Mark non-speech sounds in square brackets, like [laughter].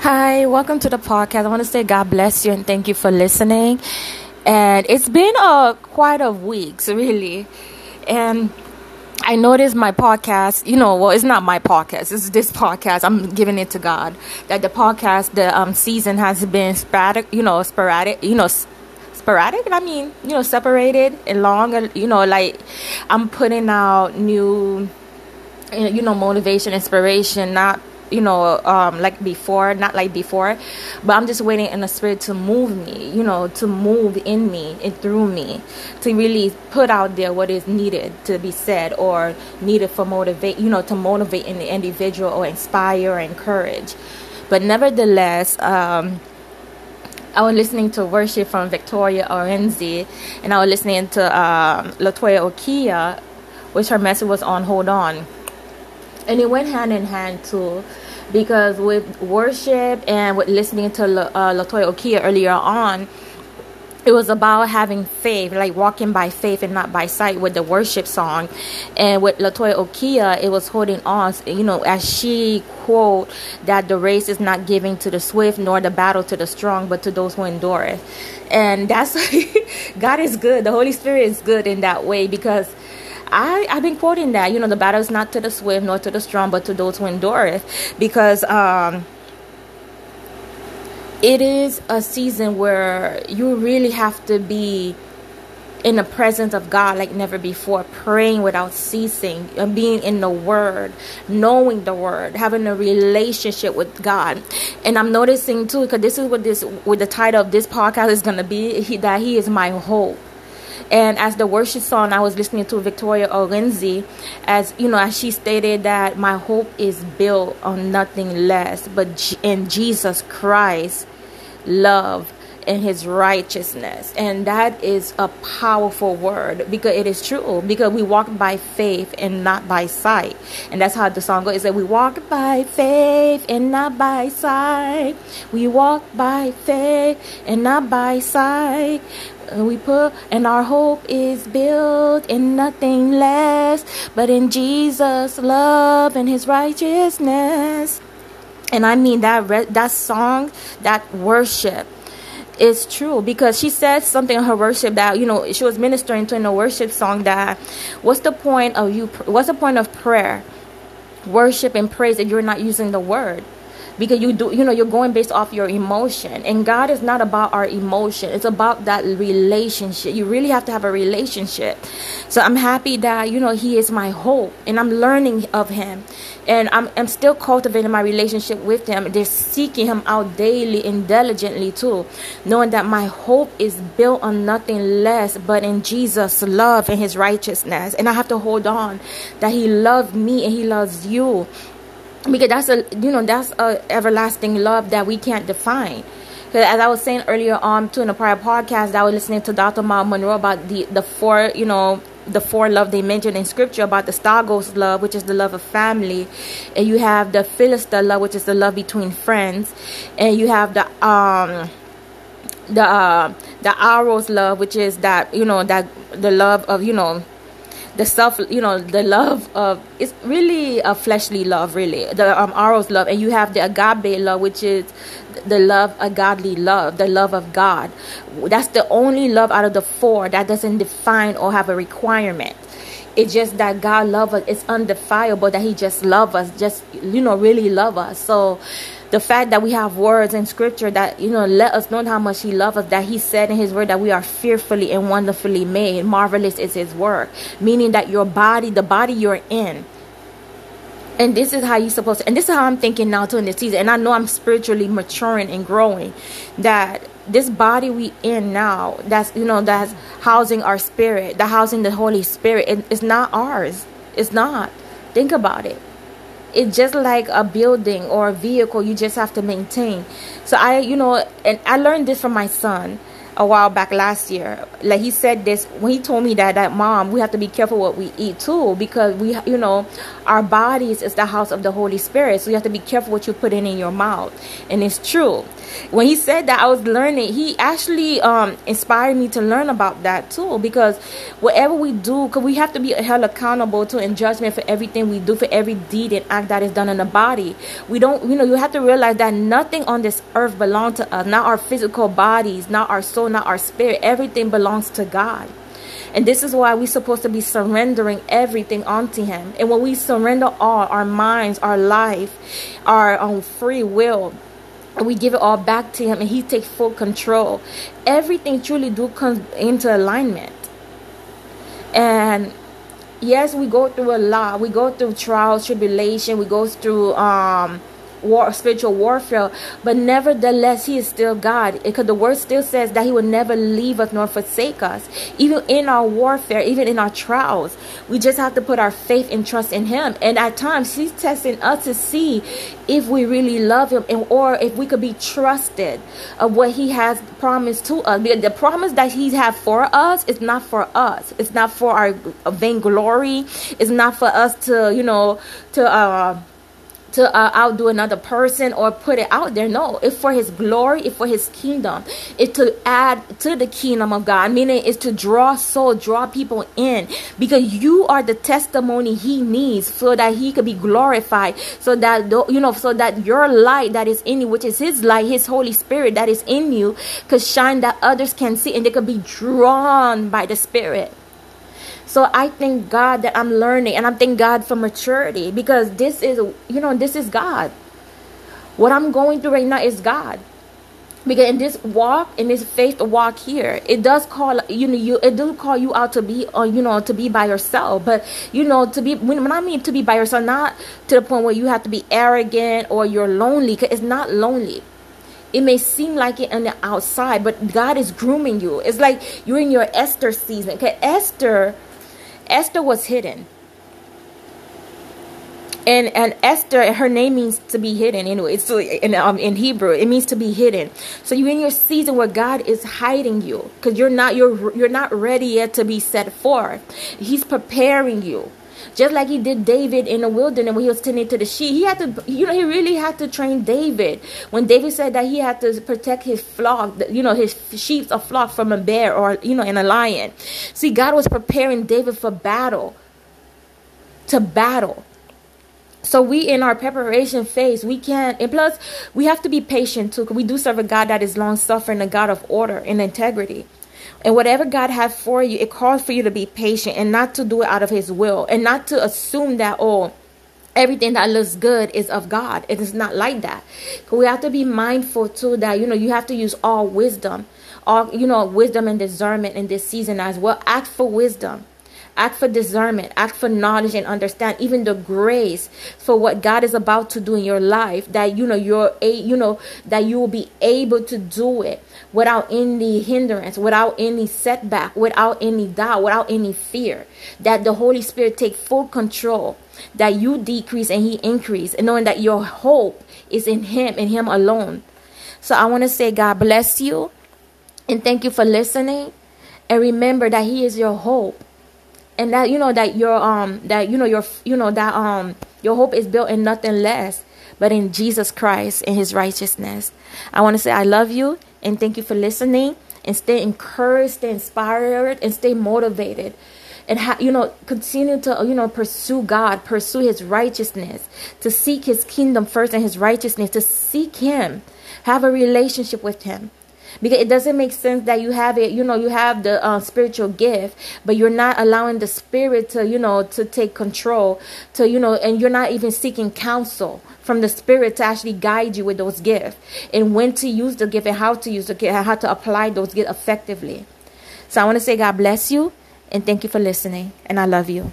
Hi, welcome to the podcast. I want to say God bless you and thank you for listening. And it's been a quite of weeks, really. And I noticed my podcast, you know, well, it's not my podcast. It's this podcast. I'm giving it to God. That the podcast, the um, season has been sporadic, you know, sporadic, you know, sporadic. I mean, you know, separated and long. You know, like I'm putting out new, you know, motivation, inspiration, not you know, um, like before, not like before, but I'm just waiting in the spirit to move me, you know, to move in me and through me, to really put out there what is needed to be said or needed for motivate, you know, to motivate an individual or inspire or encourage. But nevertheless, um, I was listening to worship from Victoria Orenze, and I was listening to um, Latoya Okia, which her message was on Hold On and it went hand in hand too because with worship and with listening to uh, Latoya Okia earlier on, it was about having faith, like walking by faith and not by sight with the worship song. And with Latoya Okia, it was holding on, you know, as she quote that the race is not given to the swift nor the battle to the strong, but to those who endure it. And that's [laughs] God is good. The Holy Spirit is good in that way because I, I've been quoting that, you know, the battle is not to the swift nor to the strong, but to those who endure it. Because um, it is a season where you really have to be in the presence of God like never before, praying without ceasing, being in the Word, knowing the Word, having a relationship with God. And I'm noticing too, because this is what this, with the title of this podcast is going to be, he, that He is my hope. And as the worship song, I was listening to Victoria Orenze, as you know, as she stated that my hope is built on nothing less but in Jesus Christ, love and his righteousness. And that is a powerful word because it is true. Because we walk by faith and not by sight. And that's how the song goes. Is that we walk by faith and not by sight. We walk by faith and not by sight we put and our hope is built in nothing less but in Jesus love and his righteousness and I mean that re- that song that worship is true because she said something in her worship that you know she was ministering to in a worship song that what's the point of you what's the point of prayer? Worship and praise if you're not using the word because you do you know you're going based off your emotion. And god is not about our emotion. It's about that relationship. You really have to have a relationship. So i'm happy that you know he is my hope and i'm learning of him. And i'm, I'm still cultivating my relationship with him. They're seeking him out daily and diligently too knowing that my hope is built on nothing less but in jesus love and his righteousness. And i have to hold on that he loved me and he loves you because that's a you know that's a everlasting love that we can't define because as I was saying earlier on to in a prior podcast I was listening to Dr. Myles Munroe about the the four you know the four love they mentioned in scripture about the Storgos love which is the love of family and you have the Philistia love which is the love between friends and you have the um the uh the Eros love which is that you know that the love of you know the self you know the love of it's really a fleshly love really the um eros love and you have the agape love which is the love a godly love the love of god that's the only love out of the four that doesn't define or have a requirement it's just that God love us. It's undefiable that He just love us, just you know, really love us. So the fact that we have words in scripture that you know let us know how much he loves us that he said in his word that we are fearfully and wonderfully made. Marvelous is his work. Meaning that your body the body you're in and this is how you're supposed to and this is how i'm thinking now too in this season and i know i'm spiritually maturing and growing that this body we in now that's you know that's housing our spirit that housing the holy spirit it, it's not ours. It's not. Think about it it's just like a building or a vehicle you just have to maintain. So i you know and i learned this from my son a while back last year. Like he said this when he told me that that mom, we have to be careful what we eat too because we you know our bodies is the house of the Holy Spirit. So you have to be careful what you put in in your mouth. And it's true. When he said that I was learning, he actually um inspired me to learn about that too because whatever we do, cuz we have to be held accountable to in judgment for everything we do for every deed and act that is done in the body. We don't you know, you have to realize that nothing on this earth belongs to us, not our physical bodies, not our soul, not our spirit. Everything belongs to God. And this is why we're supposed to be surrendering everything onto Him. And when we surrender all, our minds, our life, our own free will, and we give it all back to Him and He takes full control, everything truly do come into alignment. And yes, we go through a lot. We go through trials, tribulation. We go through um war, spiritual warfare, but nevertheless, He is still God. Because the Word still says that He will never leave us nor forsake us. Even in our warfare, even in our trials, we just have to put our faith and trust in Him. And at times, He's testing us to see if we really love Him and or if we could be trusted of what He has promised to us. Because the promise that He has for us is not for us. It's not for our vainglory. It's not for us to, you know, to uh to uh, outdo another person or put it out there. No, it's for His glory, it's for His kingdom. It's to add to the kingdom of God, meaning it's to draw soul, draw people in, because you are the testimony He needs so that He could be glorified, so that you know, so that your light that is in you, which is His light, His Holy Spirit that is in you, could shine that others can see and they could be drawn by the Spirit. So I thank God that I'm learning and I thank God for maturity because this is, you know, this is God. What I'm going through right now is God. Because in this walk, in this faith walk here, it does call you know you it does call you out to be uh, you know to be by yourself. But you know to be when, when I mean to be by yourself, not to the point where you have to be arrogant or you're lonely. Cause it's not lonely it may seem like it on the outside, but God is grooming you. It's like you're in your Esther season. Okay, Esther Esther was hidden. And and Esther, her name means to be hidden anyway. So in um, in Hebrew, it means to be hidden. So you're in your season where God is hiding you because you're not you're you're not ready yet to be set forth. He's preparing you. Just like he did David in the wilderness when he was tending to the sheep. He had to, you know, he really had to train David. When David said that he had to protect his flock, you know, his sheep a flock from a bear or, you know, and a lion. See, God was preparing David for battle, to battle. So we in our preparation phase, we can't, and plus we have to be patient too, because we do serve a God that is long suffering, a God of order and integrity. And whatever God has for you, it calls for you to be patient and not to do it out of His will and not to assume that, oh, everything that looks good is of God. It is not like that. We have to be mindful too that, you know, you have to use all wisdom, all, you know, wisdom and discernment in this season as well. Act for wisdom. Act for discernment, act for knowledge and understand even the grace for what God is about to do in your life that you know you're a you know that you will be able to do it without any hindrance, without any setback, without any doubt, without any fear. That the Holy Spirit take full control, that you decrease and He increase, and knowing that your hope is in Him and Him alone. So I want to say, God bless you, and thank you for listening. And remember that He is your hope, and that you know that your um that you know your you know that um your hope is built in nothing less but in Jesus Christ and His righteousness. I want to say I love you and thank you for listening and stay encouraged, stay inspired, and stay motivated. And ha- you know, continue to you know pursue God, pursue His righteousness, to seek His kingdom first and His righteousness, to seek Him, have a relationship with Him because it doesn't make sense that you have it you know you have the uh, spiritual gift but you're not allowing the spirit to you know to take control to you know and you're not even seeking counsel from the spirit to actually guide you with those gifts and when to use the gift and how to use the gift and how to apply those gifts effectively. So i want to say god bless you and thank you for listening and i love you